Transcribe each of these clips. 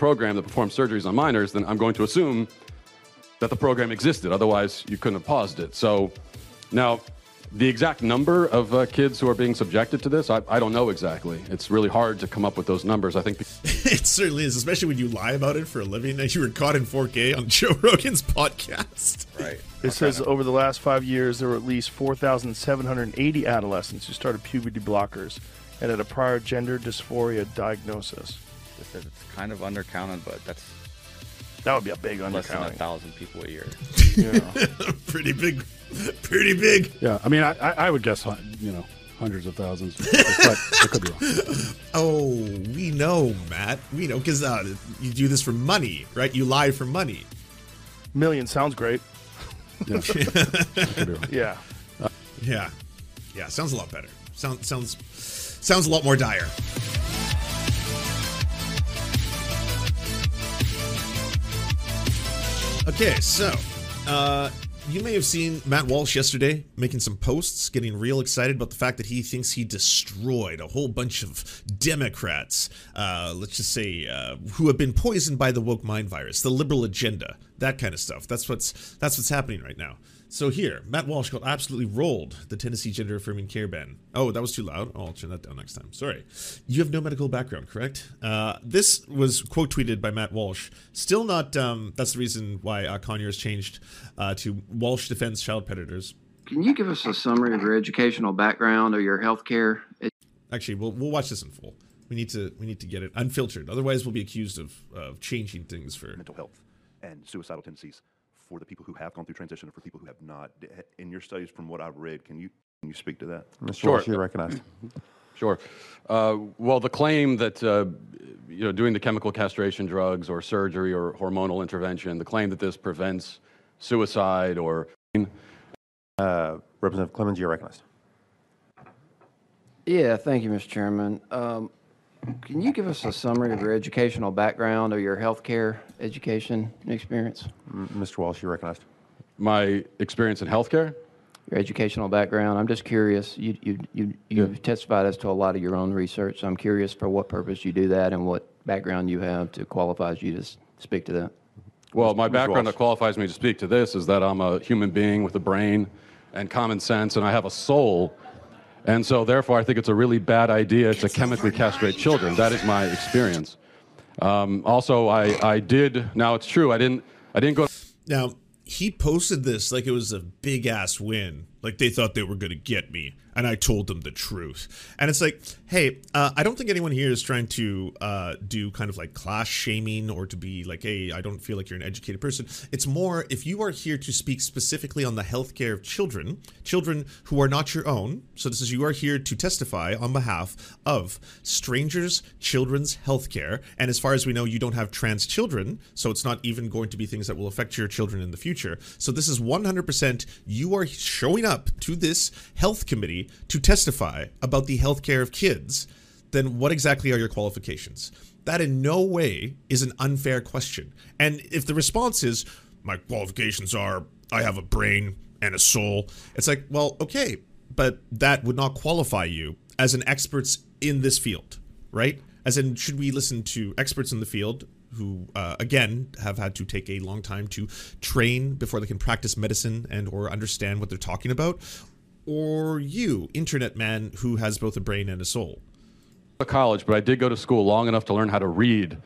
program that performs surgeries on minors, then I'm going to assume that the program existed. Otherwise, you couldn't have paused it. So now, the exact number of uh, kids who are being subjected to this, I, I, don't know exactly. It's really hard to come up with those numbers. I think it certainly is, especially when you lie about it for a living. You were caught in 4K on Joe Rogan's podcast. Right. It says over the last five years, there were at least 4,780 adolescents who started puberty blockers and had a prior gender dysphoria diagnosis. It says it's kind of undercounted, but that's that would be a big undercounting. Less than a thousand people a year. Yeah. Pretty big pretty big. Yeah, I mean, I, I would guess, you know, hundreds of thousands. but I could be wrong. Oh, we know, Matt. We know because uh, you do this for money, right? You lie for money. Million sounds great. Yeah. yeah. Yeah. Yeah. Sounds a lot better. Sounds sounds sounds a lot more dire. Okay, so uh, you may have seen Matt Walsh yesterday making some posts, getting real excited about the fact that he thinks he destroyed a whole bunch of Democrats, uh, let's just say, uh, who have been poisoned by the woke mind virus, the liberal agenda, that kind of stuff. That's what's that's what's happening right now. So here, Matt Walsh got absolutely rolled the Tennessee gender affirming care ban. Oh, that was too loud. Oh, I'll turn that down next time. Sorry. You have no medical background, correct? Uh, this was quote tweeted by Matt Walsh. Still not. Um, that's the reason why uh, Conyers changed uh, to Walsh Defends Child Predators. Can you give us a summary of your educational background or your health care? Actually, we'll we'll watch this in full. We need to we need to get it unfiltered. Otherwise, we'll be accused of of changing things for mental health and suicidal tendencies for the people who have gone through transition and for people who have not. In your studies, from what I've read, can you can you speak to that? Mr. Sure. Walsh, you recognized. Sure. Uh, well, the claim that uh, you know doing the chemical castration drugs or surgery or hormonal intervention, the claim that this prevents suicide or uh, Representative Clemmons, you're recognized. Yeah, thank you, Mr. Chairman. Um, can you give us a summary of your educational background or your healthcare education experience? Mr. Walsh, you recognized. My experience in healthcare? Your educational background. I'm just curious. You, you, you, you've yeah. testified as to a lot of your own research. So I'm curious for what purpose you do that and what background you have to qualifies you to speak to that. Well, my background that qualifies me to speak to this is that I'm a human being with a brain and common sense, and I have a soul and so, therefore, I think it's a really bad idea to chemically castrate children. That is my experience. Um, also, I, I did. Now it's true. I didn't. I didn't go. Now he posted this like it was a big ass win. Like they thought they were going to get me and I told them the truth. And it's like, hey, uh, I don't think anyone here is trying to uh, do kind of like class shaming or to be like, hey, I don't feel like you're an educated person. It's more if you are here to speak specifically on the healthcare of children, children who are not your own. So this is you are here to testify on behalf of strangers' children's healthcare. And as far as we know, you don't have trans children, so it's not even going to be things that will affect your children in the future. So this is 100% you are showing up to this health committee to testify about the health care of kids, then what exactly are your qualifications? That in no way is an unfair question. And if the response is, my qualifications are, I have a brain and a soul, it's like, well, okay, but that would not qualify you as an expert in this field, right? As in, should we listen to experts in the field who uh, again have had to take a long time to train before they can practice medicine and or understand what they're talking about or you, internet man who has both a brain and a soul? College, but I did go to school long enough to learn how to read,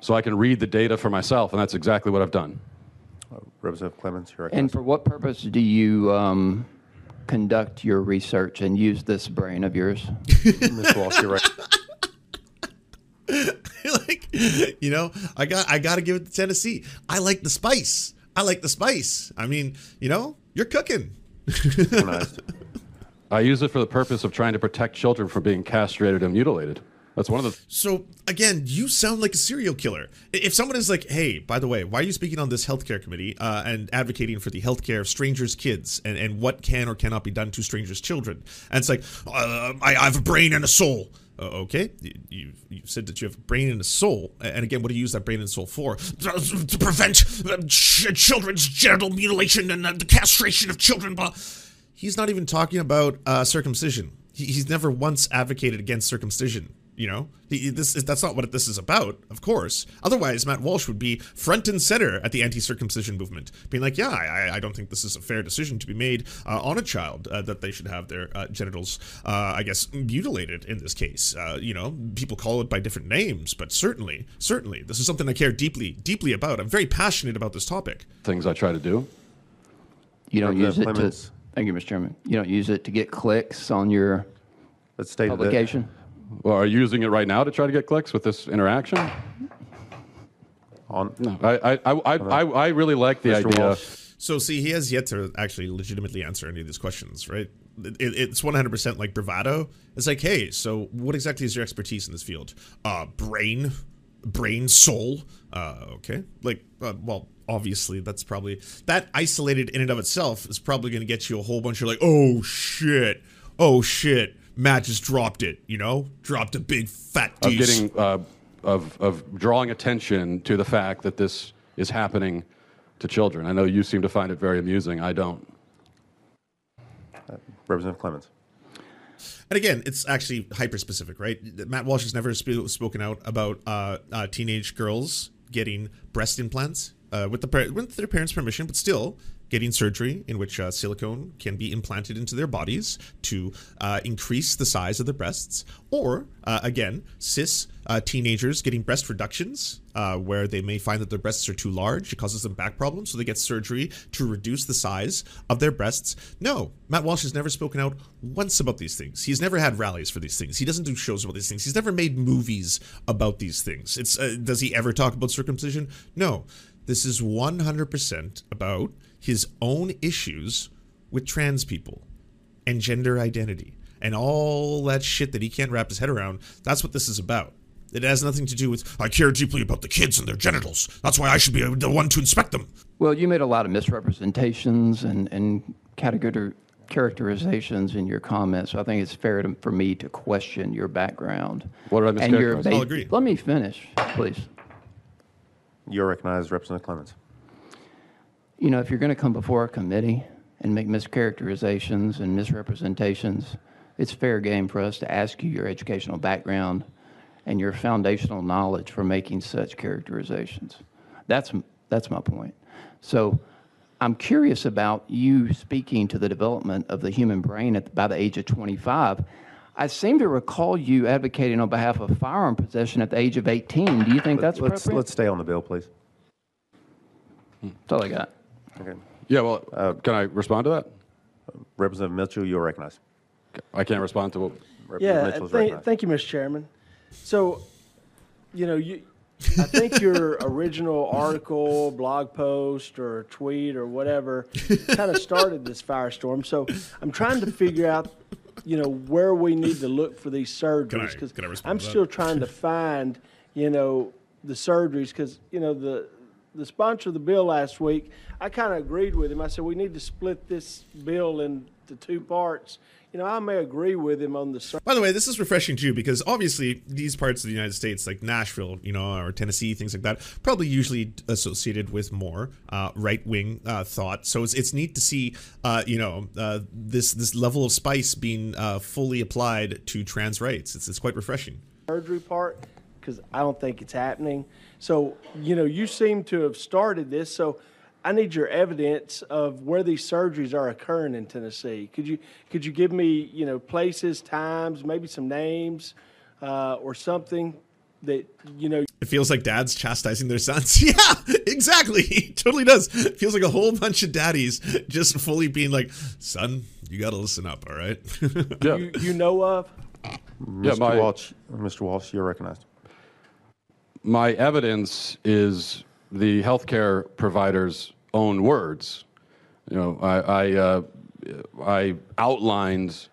so I can read the data for myself, and that's exactly what I've done. Uh, Representative Clemmons, you're And for what purpose do you um, conduct your research and use this brain of yours? Ms. Walsh, you're right. like, you know, I got I got to give it to Tennessee. I like the spice. I like the spice. I mean, you know, you're cooking. I use it for the purpose of trying to protect children from being castrated and mutilated. That's one of the. So again, you sound like a serial killer. If someone is like, "Hey, by the way, why are you speaking on this healthcare committee uh, and advocating for the healthcare of strangers' kids and, and what can or cannot be done to strangers' children?" And it's like, uh, I, I have a brain and a soul. Uh, okay, you, you said that you have a brain and a soul, and again, what do you use that brain and soul for? To prevent uh, ch- children's genital mutilation and uh, the castration of children. Blah. He's not even talking about uh, circumcision. He, he's never once advocated against circumcision. You know, He- this is, that's not what this is about, of course. Otherwise, Matt Walsh would be front and center at the anti-circumcision movement, being like, "Yeah, I, I don't think this is a fair decision to be made uh, on a child uh, that they should have their uh, genitals, uh, I guess, mutilated in this case. Uh, you know, people call it by different names, but certainly, certainly, this is something I care deeply, deeply about. I'm very passionate about this topic. Things I try to do. You don't use it to, Clemmons. Thank you, Mr. Chairman. You don't use it to get clicks on your Let's state that publication? Well, are you using it right now to try to get clicks with this interaction? on No, I, I, I, I, I, I really like the Mr. idea. Walsh. So, see, he has yet to actually legitimately answer any of these questions, right? It, it's 100% like bravado. It's like, hey, so what exactly is your expertise in this field? Uh, brain, brain, soul. Uh, okay. Like, uh, well, obviously, that's probably that isolated in and of itself is probably going to get you a whole bunch of like, oh shit, oh shit, Matt just dropped it, you know, dropped a big fat of deuce. getting uh, of of drawing attention to the fact that this is happening to children. I know you seem to find it very amusing. I don't. Representative Clemmons. And again, it's actually hyper specific, right? Matt Walsh has never sp- spoken out about uh, uh, teenage girls getting breast implants uh, with the with their parents' permission, but still getting surgery in which uh, silicone can be implanted into their bodies to uh, increase the size of their breasts, or uh, again, cis uh, teenagers getting breast reductions uh, where they may find that their breasts are too large. It causes them back problems, so they get surgery to reduce the size of their breasts. No, Matt Walsh has never spoken out once about these things. He's never had rallies for these things. He doesn't do shows about these things. He's never made movies about these things. It's uh, does he ever talk about circumcision? No. This is 100% about his own issues with trans people and gender identity and all that shit that he can't wrap his head around. That's what this is about. It has nothing to do with I care deeply about the kids and their genitals. That's why I should be the one to inspect them. Well, you made a lot of misrepresentations and, and category, characterizations in your comments, so I think it's fair to, for me to question your background. What did I And your mischaracterize? I'll agree. Let me finish, please. You're recognized, Representative Clemmons. You know, if you're going to come before a committee and make mischaracterizations and misrepresentations, it's fair game for us to ask you your educational background and your foundational knowledge for making such characterizations. That's, that's my point. So I'm curious about you speaking to the development of the human brain at, by the age of 25. I seem to recall you advocating on behalf of firearm possession at the age of 18. Do you think that's let's appropriate? let's stay on the bill, please. That's all I got. Okay. Yeah. Well, uh, can I respond to that? Representative Mitchell, you're recognized. I can't respond to what. Representative Yeah, Mitchell is thank, recognized. thank you, Mr. Chairman. So, you know, you, I think your original article, blog post, or tweet, or whatever, kind of started this firestorm. So, I'm trying to figure out, you know, where we need to look for these surgeries because I'm still trying to find, you know, the surgeries because you know the the sponsor of the bill last week. I kind of agreed with him. I said we need to split this bill into two parts. You know, I may agree with him on the sur- By the way, this is refreshing too because obviously these parts of the United States, like Nashville, you know, or Tennessee, things like that, probably usually associated with more uh, right wing uh, thought. So it's, it's neat to see, uh, you know, uh, this this level of spice being uh, fully applied to trans rights. It's, it's quite refreshing. surgery part because I don't think it's happening. So, you know, you seem to have started this. So, I need your evidence of where these surgeries are occurring in Tennessee. Could you could you give me, you know, places, times, maybe some names, uh, or something that you know It feels like dads chastising their sons. yeah, exactly. It totally does. It feels like a whole bunch of daddies just fully being like, son, you got to listen up, all right? Yeah. you, you know of? Yeah, Mr. my- Walsh, Mr. Walsh, you're recognized. my evidence is the healthcare provider's own words. You know, I I, uh, I outlined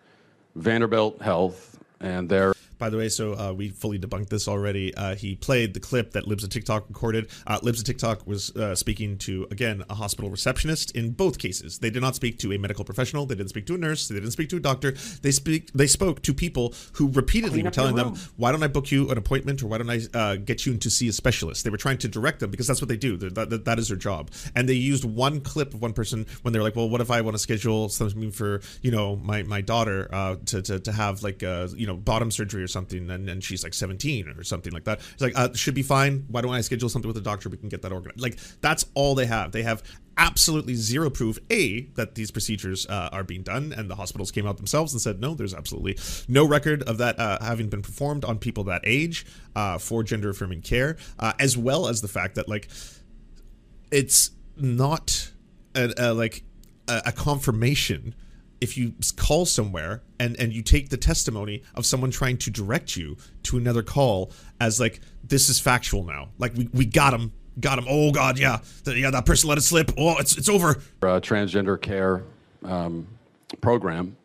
Vanderbilt Health and their By the way, so uh, we fully debunked this already. Uh, he played the clip that Libs of TikTok recorded. Uh, Libs of TikTok was uh, speaking to, again, a hospital receptionist in both cases. They did not speak to a medical professional. They didn't speak to a nurse. They didn't speak to a doctor. They speak. They spoke to people who repeatedly were telling them, "Why don't I book you an appointment, or why don't I uh, get you in to see a specialist?" They were trying to direct them because that's what they do. That, that, that is their job. And they used one clip of one person when they're like, "Well, what if I want to schedule something for you know my my daughter uh, to, to to have like uh, you know bottom surgery or something, and, and she's like 17 or something like that. It's like uh, should be fine. Why don't I schedule something with the doctor? We can get that organized. Like that's all they have. They have absolutely zero proof a that these procedures uh, are being done and the hospitals came out themselves and said no there's absolutely no record of that uh, having been performed on people that age uh, for gender affirming care uh, as well as the fact that like it's not a, a like a, a confirmation if you call somewhere and and you take the testimony of someone trying to direct you to another call as like this is factual now. Like we, we got him got him oh god yeah. The, yeah that person let it slip. Oh it's it's over. Uh, transgender care um, program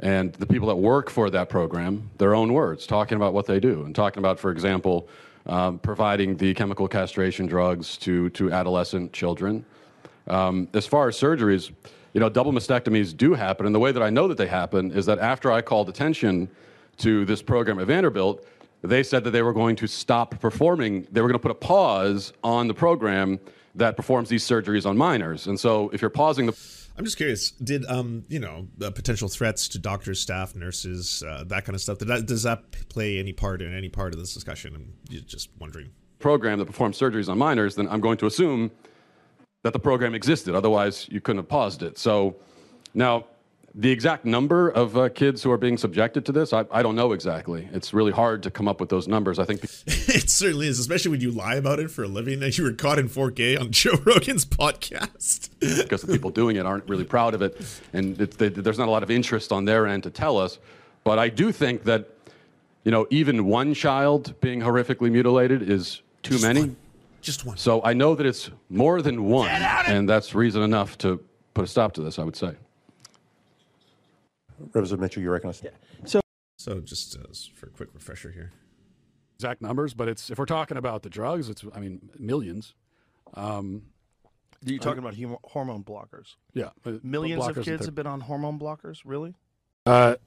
and the people that work for that program their own words talking about what they do and talking about for example um, providing the chemical castration drugs to to adolescent children. Um, as far as surgeries you know double mastectomies do happen and the way that i know that they happen is that after i called attention to this program at vanderbilt they said that they were going to stop performing, they were going to put a pause on the program that performs these surgeries on minors. And so if you're pausing the. I'm just curious, did, um, you know, uh, potential threats to doctors, staff, nurses, uh, that kind of stuff, that, does that play any part in any part of this discussion? I'm just wondering. Program that performs surgeries on minors, then I'm going to assume that the program existed. Otherwise, you couldn't have paused it. So now, the exact number of uh, kids who are being subjected to this, I, I, don't know exactly. It's really hard to come up with those numbers. I think it certainly is, especially when you lie about it for a living. And you were caught in 4K on Joe Rogan's podcast because the people doing it aren't really proud of it, and they, there's not a lot of interest on their end to tell us. But I do think that, you know, even one child being horrifically mutilated is too Just many. One. Just one. So I know that it's more than one, and that's reason enough to put a stop to this. I would say. Representative Mitchell, you recognize? Yeah. So, so just uh, for a quick refresher here. Exact numbers, but it's if we're talking about the drugs, it's I mean millions. Um, Are you talking about hum- hormone blockers? Yeah, millions of kids have been on hormone blockers. Really? Uh, I,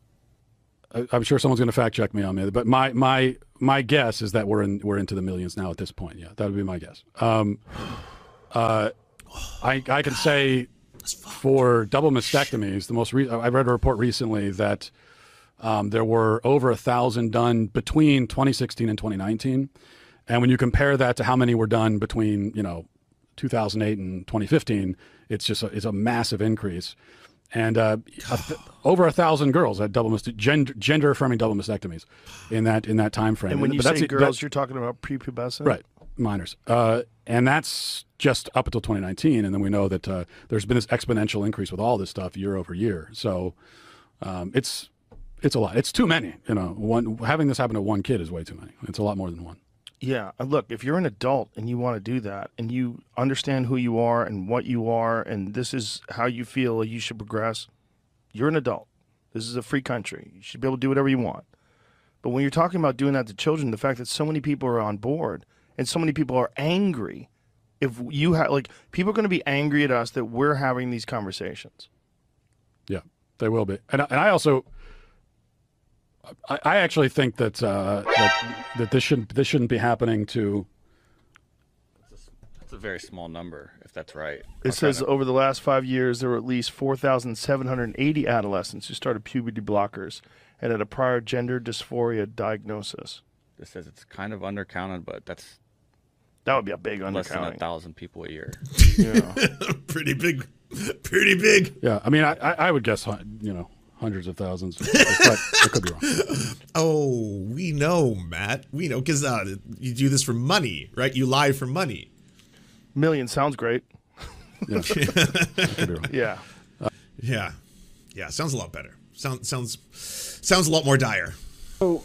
I'm sure someone's going to fact check me on it, but my my my guess is that we're in we're into the millions now at this point. Yeah, that would be my guess. Um, uh, I I can say for double mastectomies, the most re- I read a report recently that um, there were over a thousand done between 2016 and 2019, and when you compare that to how many were done between you know 2008 and 2015, it's just a, it's a massive increase, and uh, a th- over a thousand girls had double mast- gender, gender affirming double mastectomies in that in that time frame. And when you but say girls, you're talking about prepubescent, right? Minors, uh, and that's just up until 2019, and then we know that uh, there's been this exponential increase with all this stuff year over year. So um, it's it's a lot. It's too many. You know, one having this happen to one kid is way too many. It's a lot more than one. Yeah, uh, look, if you're an adult and you want to do that, and you understand who you are and what you are, and this is how you feel you should progress, you're an adult. This is a free country. You should be able to do whatever you want. But when you're talking about doing that to children, the fact that so many people are on board and so many people are angry if you have like people are going to be angry at us that we're having these conversations yeah they will be and, and i also I, I actually think that, uh, that that this shouldn't this shouldn't be happening to It's a very small number, if that's right. it I'm says to- over the last five years there were at least 4780 adolescents who started puberty blockers and had a prior gender dysphoria diagnosis this says it's kind of undercounted, but that's that would be a big less than a undercounting thousand people a year. yeah. pretty big, pretty big. yeah i mean i, I I would guess you know hundreds of thousands but i could be wrong Oh, we know, Matt. We know because uh, you do this for money, right? You lie for money. million sounds great yeah, I could be wrong. yeah Yeah, yeah. Sounds a lot better. Sounds sounds sounds a lot more dire. so,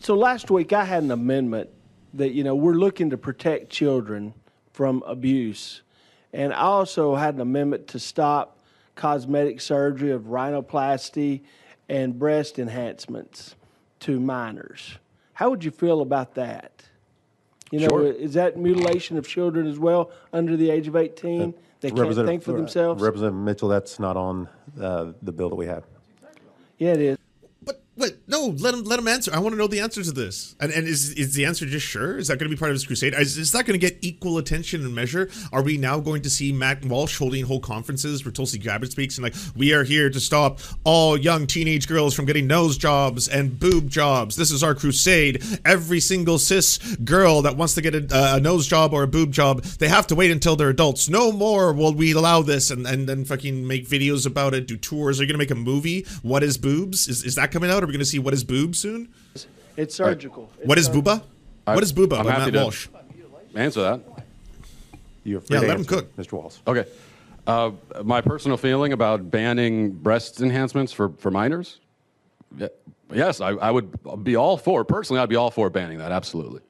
so last week I had an amendment that you know we're looking to protect children from abuse, and I also had an amendment to stop cosmetic surgery of rhinoplasty and breast enhancements to minors. How would you feel about that? You know, Sure. is that mutilation of children as well under the age of 18? They can't think for themselves? Representative Mitchell, that's not on uh, the bill that we have. yeah, it is. But what? No, let him let him answer. I want to know the answer to this. And and is is the answer just sure? Is that going to be part of his crusade? Is, is that going to get equal attention and measure? Are we now going to see Matt Walsh holding whole conferences where Tulsi Gabbard speaks and like we are here to stop all young teenage girls from getting nose jobs and boob jobs. This is our crusade. Every single cis girl that wants to get a, a nose job or a boob job, they have to wait until they're adults. No more will we allow this and and then fucking make videos about it, do tours. Are you going to make a movie? What is boobs? Is is that coming out? Are we going to see what is boob soon? It's surgical. It's What is surgical. booba? what is booba? I'm by happy Matt to Walsh. answer that. You have free Yeah, to let him cook. Mr. Walls. Okay. Uh, my personal feeling about banning breast enhancements for, for minors? Yes, I, I would be all for, personally, I'd be all for banning that, absolutely.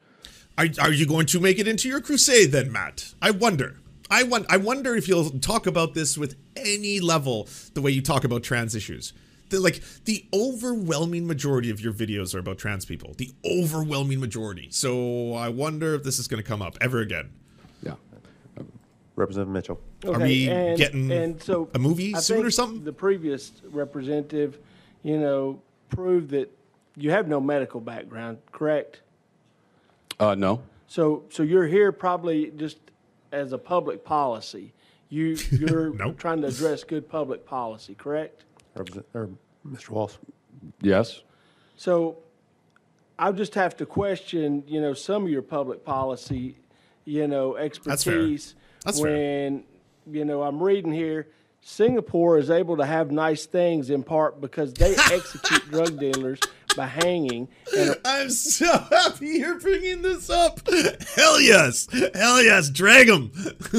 Are, are you going to make it into your crusade then, Matt? I wonder. I, want, I wonder if you'll talk about this with any level the way you talk about trans issues. The, like the overwhelming majority of your videos are about trans people. The overwhelming majority. So I wonder if this is going to come up ever again. Yeah. Representative Mitchell. Are we and, getting and so a movie I soon think or something? The previous representative, you know, proved that you have no medical background, correct? Uh, no. So, so you're here probably just as a public policy. You you're Nope. trying to address good public policy, correct? Represent, or Mr. Walls. Yes. So I just have to question, you know, some of your public policy, you know, fair. expertise. That's fair. when, you know, I'm reading here, Singapore is able to have nice things in part because they execute drug dealers by hanging and I'm so happy you're bringing this up. Hell yes. Hell yes. Drag him.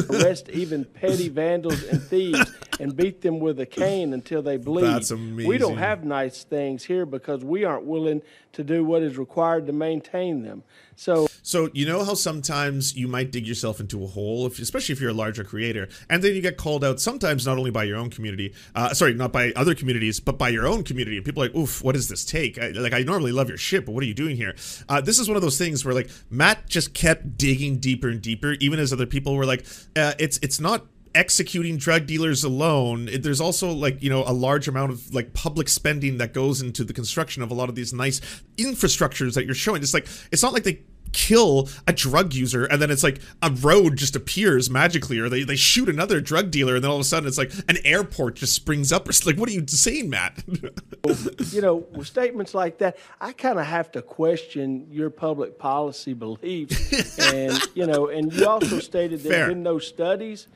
arrest even petty vandals and thieves and beat them with a cane until they bleed. That's We don't have nice things here because we aren't willing to do what is required to maintain them. So So you know how sometimes you might dig yourself into a hole, if, especially if you're a larger creator, and then you get called out. Sometimes not only by your own community, uh, sorry, not by other communities, but by your own community. And people are like, "Oof, what does this take?" I, like I normally love your shit, but what are you doing here? Uh, this is one of those things where like Matt just kept digging deeper and deeper, even as other people were like, uh, "It's it's not." Executing drug dealers alone It- there's also like you know a large amount of like public spending that goes into the construction of a lot of these nice infrastructures that you're showing it's like it's not like they kill a drug user and then it's like a road just appears magically or they, they shoot another drug dealer and then all of a sudden it's like an airport just springs up or like what are you saying matt you know, with statements like that, I kind of have to question your public policy beliefs. and, you know, and you also stated Fair. there's been no studies.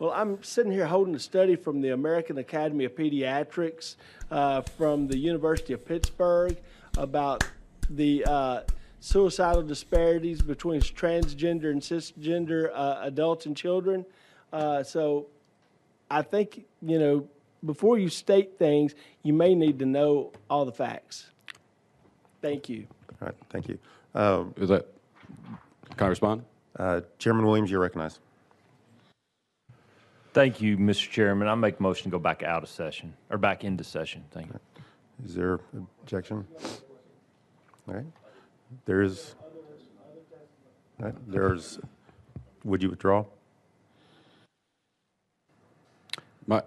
Well, I'm sitting here holding a study from the American Academy of Pediatrics uh, from the University of Pittsburgh about the uh, suicidal disparities between transgender and cisgender uh, adults and children. Uh, so I think, you know, before you state things, you may need to know all the facts. Thank you. All right, thank you. Uh, Is that, can I respond? uh, Chairman Williams, you're recognized. Thank you, Mr. Chairman. I make a motion to go back out of session, or back into session. Thank you. Is there objection? All right. There's, all right, there's, would you withdraw? My,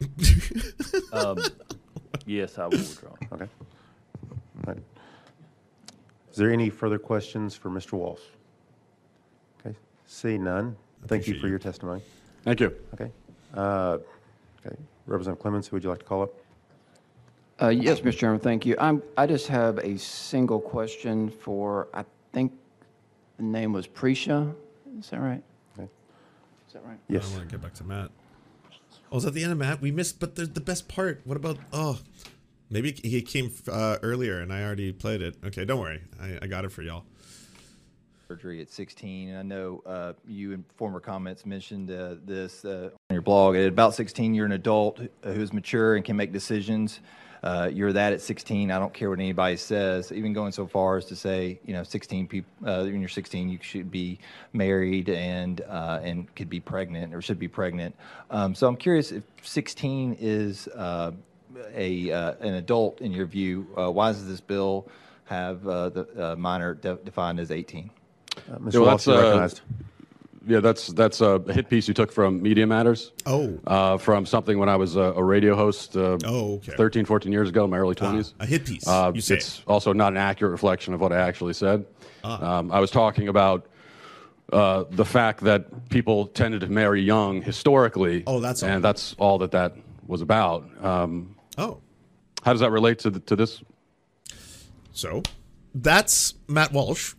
Um, Yes, I will withdraw. Okay. All right. Is there any further questions for Mr. Walsh? Okay, see none. Thank you for your testimony. thank you. Okay. Uh, Okay, Representative Clemmons, who would you like to call up? Uh, Yes, Mr. Chairman, thank you. I'm, I just have a single question for, I think the name was Prisha, is that right? Okay. Is that right? i Yes. want to get back to matt oh is that the end of matt we missed but the, the best part what about oh maybe he came uh, earlier and i already played it okay don't worry i, I got it for y'all surgery at 16. And I know uh, you in former comments mentioned uh, this uh, on your blog. At about 16, you're an adult who is mature and can make decisions. Uh, you're that at 16. I don't care what anybody says. Even going so far as to say, you know, 16 people. Uh, when you're 16, you should be married and uh, and could be pregnant or should be pregnant. Um, so I'm curious if 16 is a an adult in your view. Why does this bill have the minor de- defined as 18? Uh, Mr. Yeah, well, Walsh, that's, you're uh, recognized. Yeah, that's that's a hit piece you took from Media Matters. Oh. Uh, from something when I was a, a radio host. Uh, Oh, okay. 13, 14 years ago, in my early 20s. a hit piece, Uh, you say. It's also not an accurate reflection of what I actually said. Ah. Um, I was talking about uh, the fact that people tended to marry young historically. Oh, that's all. And that's all that that was about. Um, Oh. How does that relate to, the, to this? So that's Matt Walsh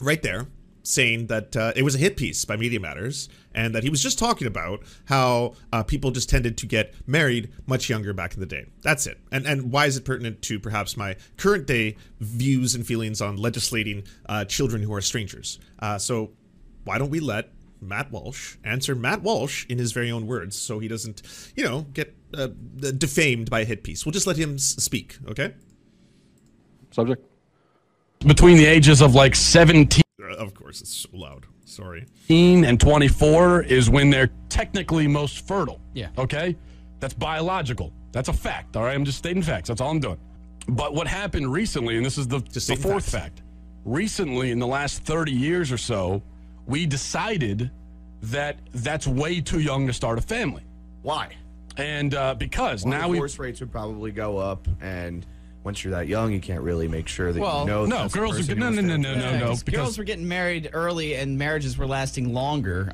right there saying that uh, it was a hit piece by Media Matters and that he was just talking about how uh, people just tended to get married much younger back in the day. That's it. And and why is it pertinent to perhaps my current day views and feelings on legislating uh, children who are strangers? Uh, so why don't we let Matt Walsh answer Matt Walsh in his very own words so he doesn't, you know, get uh, defamed by a hit piece? We'll just let him speak, okay? Subject? Between the ages of like 17 Uh, Of course, it's so loud. Sorry. 18 and 24 is when they're technically most fertile. Yeah. Okay? That's biological. That's a fact. All right. I'm just stating facts. That's all I'm doing. But what happened recently, and this is the, the fourth facts. fact recently, in the last 30 years or so, we decided that that's way too young to start a family. Why? And uh, because Well, now we. divorce rates would probably go up, and once you're that young, you can't really make sure that Well, you know. no, girls are person good- no, no, no, stay no, no, no, because because- girls were getting married early and marriages were lasting longer.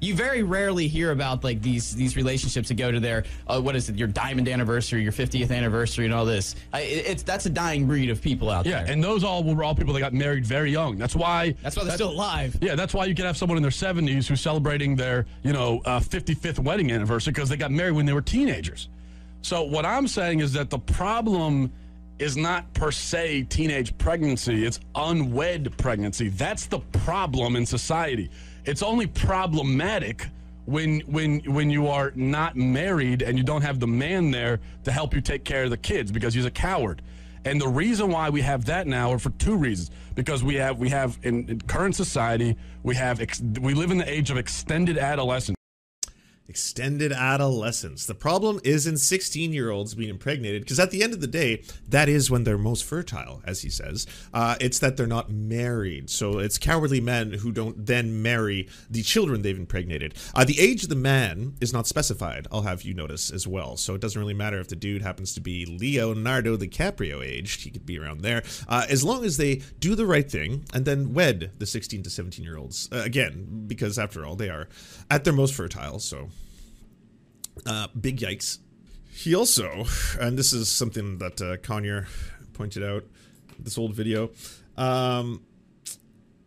You very rarely hear about like these these relationships that go to their uh, what is it your diamond anniversary, your 50th anniversary, and all this. I, it- it's that's a dying breed of people out Yeah, there. Yeah, and those all were all people that got married very young. That's why. That's why they're still alive. Yeah, that's why you can have someone in their 70s who's celebrating their, you know, uh, 55th wedding anniversary because they got married when they were teenagers. So what I'm saying is that the problem is not per se teenage pregnancy; it's unwed pregnancy. That's the problem in society. It's only problematic when when when you are not married and you don't have the man there to help you take care of the kids because he's a coward. And the reason why we have that now are for two reasons. Because we have we have in, in current society we have ex, we live in the age of extended adolescence. Extended adolescence. The problem is in 16 year olds being impregnated, because at the end of the day, that is when they're most fertile, as he says. Uh, it's that they're not married. So it's cowardly men who don't then marry the children they've impregnated. Uh, the age of the man is not specified, I'll have you notice as well. So it doesn't really matter if the dude happens to be Leonardo DiCaprio aged, he could be around there. Uh, as long as they do the right thing and then wed the 16 to 17 year olds. Uh, again, because after all, they are at their most fertile. So. Uh, big yikes. He also, and this is something that uh, Conyer pointed out, this old video. Um,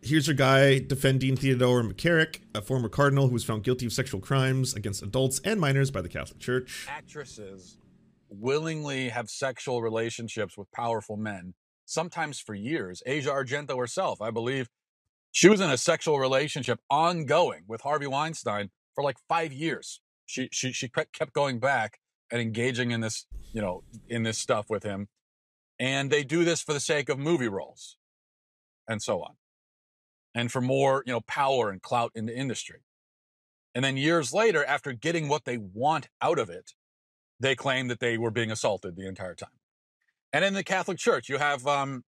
here's a guy defending Theodore McCarrick, a former cardinal who was found guilty of sexual crimes against adults and minors by the Catholic Church. actresses willingly have sexual relationships with powerful men, sometimes for years. Asia Argento herself, I believe, she was in a sexual relationship ongoing with Harvey Weinstein for like five years. She she she kept going back and engaging in this, you know, in this stuff with him, and they do this for the sake of movie roles, and so on, and for more, you know, power and clout in the industry. And then years later, after getting what they want out of it, they claim that they were being assaulted the entire time. And in the Catholic Church, you have um,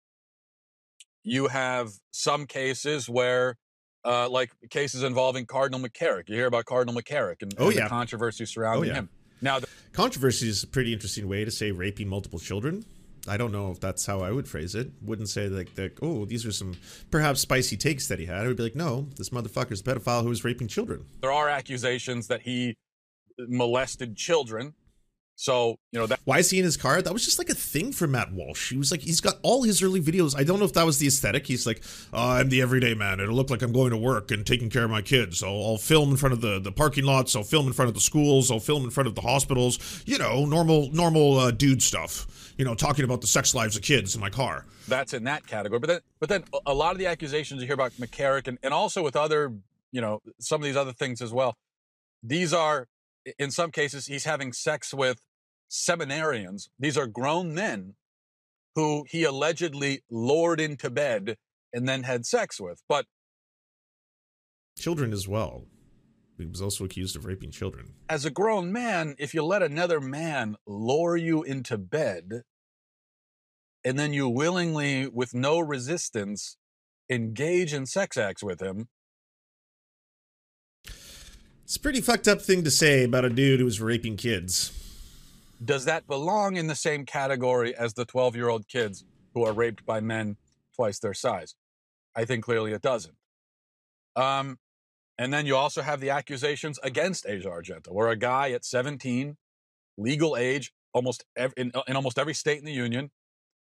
you have some cases where, uh, like cases involving Cardinal McCarrick. You hear about Cardinal McCarrick and, Oh, and yeah. the controversy surrounding Oh, yeah. him. Now, the, Controversy is a pretty interesting way to say raping multiple children. I don't know if that's how I would phrase it. Wouldn't say like, like oh, these are some perhaps spicy takes that he had. I would be like, no, this motherfucker's a pedophile who was raping children. there are accusations that he molested children. So you know that Why is he in his car? That was just like a thing for Matt Walsh. He was like, he's got all his early videos. I don't know if that was the aesthetic. He's like, oh, I'm the everyday man. It'll look like I'm going to work and taking care of my kids. I'll, I'll film in front of the, the parking lots. I'll film in front of the schools. I'll film in front of the hospitals. You know, normal normal uh, dude stuff. You know, talking about the sex lives of kids in my car. that's in that category. But then, but then a- lot of the accusations you hear about McCarrick and, and also with other, you know, some of these other things as well. These are, in some cases, he's having sex with seminarians. These are grown men who he allegedly lured into bed and then had sex with. But Children as well. He was also accused of raping children. as a grown man, if you let another man lure you into bed and then you willingly, with no resistance, engage in sex acts with him, It's a pretty fucked up thing to say about a dude who was raping kids. Does that belong in the same category as the 12 year old kids who are raped by men twice their size? I think clearly it doesn't. Um, and then you also have the accusations against Asia Argento, where a guy at 17, legal age, almost ev- in, in almost every state in the union,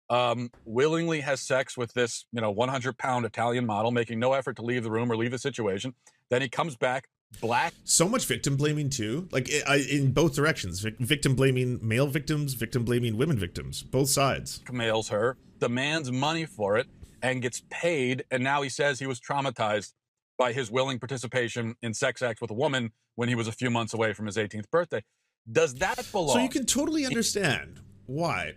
um, willingly has sex with this, you know, 100 pound Italian model, making no effort to leave the room or leave the situation. Then he comes back, black. So much victim blaming too, like i- I- in both directions. Vic- Victim blaming male victims, victim blaming women victims, both sides. blackmails her, demands money for it, and gets paid. And now he says he was traumatized by his willing participation in sex acts with a woman when he was a few months away from his 18th birthday. Does that belong? So you can totally understand why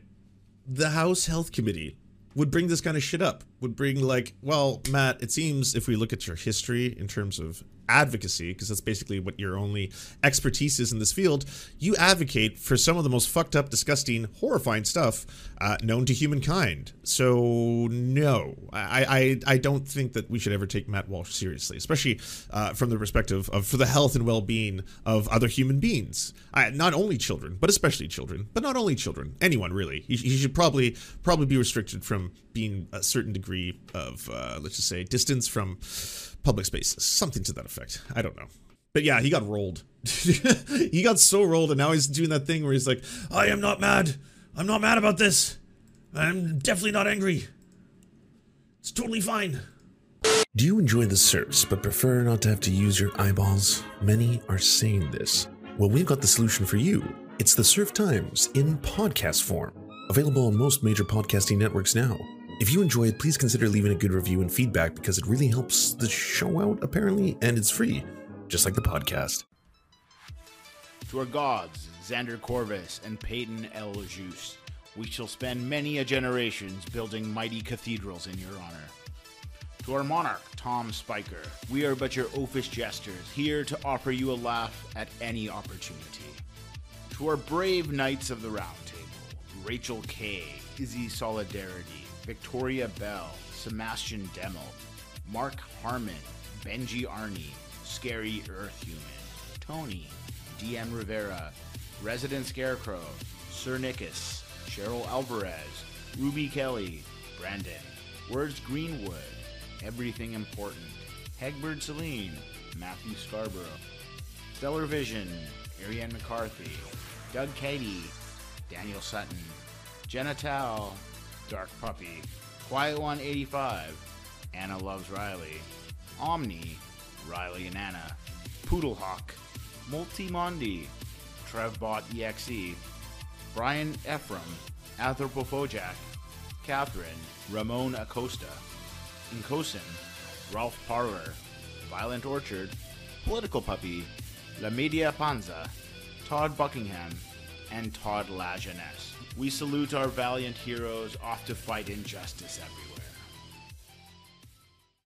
the House Health Committee would bring this kind of shit up. Would bring like, well, Matt, it seems if we look at your history in terms of advocacy, because that's basically what your only expertise is in this field, you advocate for some of the most fucked up, disgusting, horrifying stuff uh, known to humankind. So no, I, I I don't think that we should ever take Matt Walsh seriously, especially uh, from the perspective of for the health and well-being of other human beings, uh, not only children, but especially children, but not only children, anyone really. He, he should probably probably be restricted from being a certain degree of uh, let's just say distance from public spaces, something to that effect. I don't know. But yeah, he got rolled. he got so rolled, and now he's doing that thing where he's like, "I am not mad. I'm not mad about this. I'm definitely not angry. It's totally fine." Do you enjoy the Serfs but prefer not to have to use your eyeballs? Many are saying this. Well, we've got the solution for you. It's the Serf Times in podcast form, available on most major podcasting networks now. If you enjoy it, please consider leaving a good review and feedback because it really helps the show out, apparently, and it's free, just like the podcast. To our gods, Xander Corvus and Peyton L. Juste, we shall spend many a generations building mighty cathedrals in your honor. To our monarch, Tom Spiker, we are but your oafish jesters, here to offer you a laugh at any opportunity. To our brave knights of the Round Table, Rachel Kay, Izzy Solidarity, Victoria Bell, Sebastian Demel, Mark Harmon, Benji Arnie, Scary Earth Human, Tony, DM Rivera, Resident Scarecrow, Sir Nickus, Cheryl Alvarez, Ruby Kelly, Brandon, Words Greenwood, Everything Important, Hegbert Celine, Matthew Scarborough, Stellar Vision, Ariane McCarthy, Doug Cady, Daniel Sutton, Jenna Tao, Dark Puppy, Quiet One 85, Anna Loves Riley, Omni, Riley and Anna, Poodlehawk, Multimondi, Trevbot EXE, Brian Ephraim, Anthropophojack, Catherine, Ramon Acosta, Nkosin, Ralph Parler, Violent Orchard, Political Puppy, La Media Panza, Todd Buckingham, and Todd La Jeunesse. We salute our valiant heroes off to fight injustice everywhere.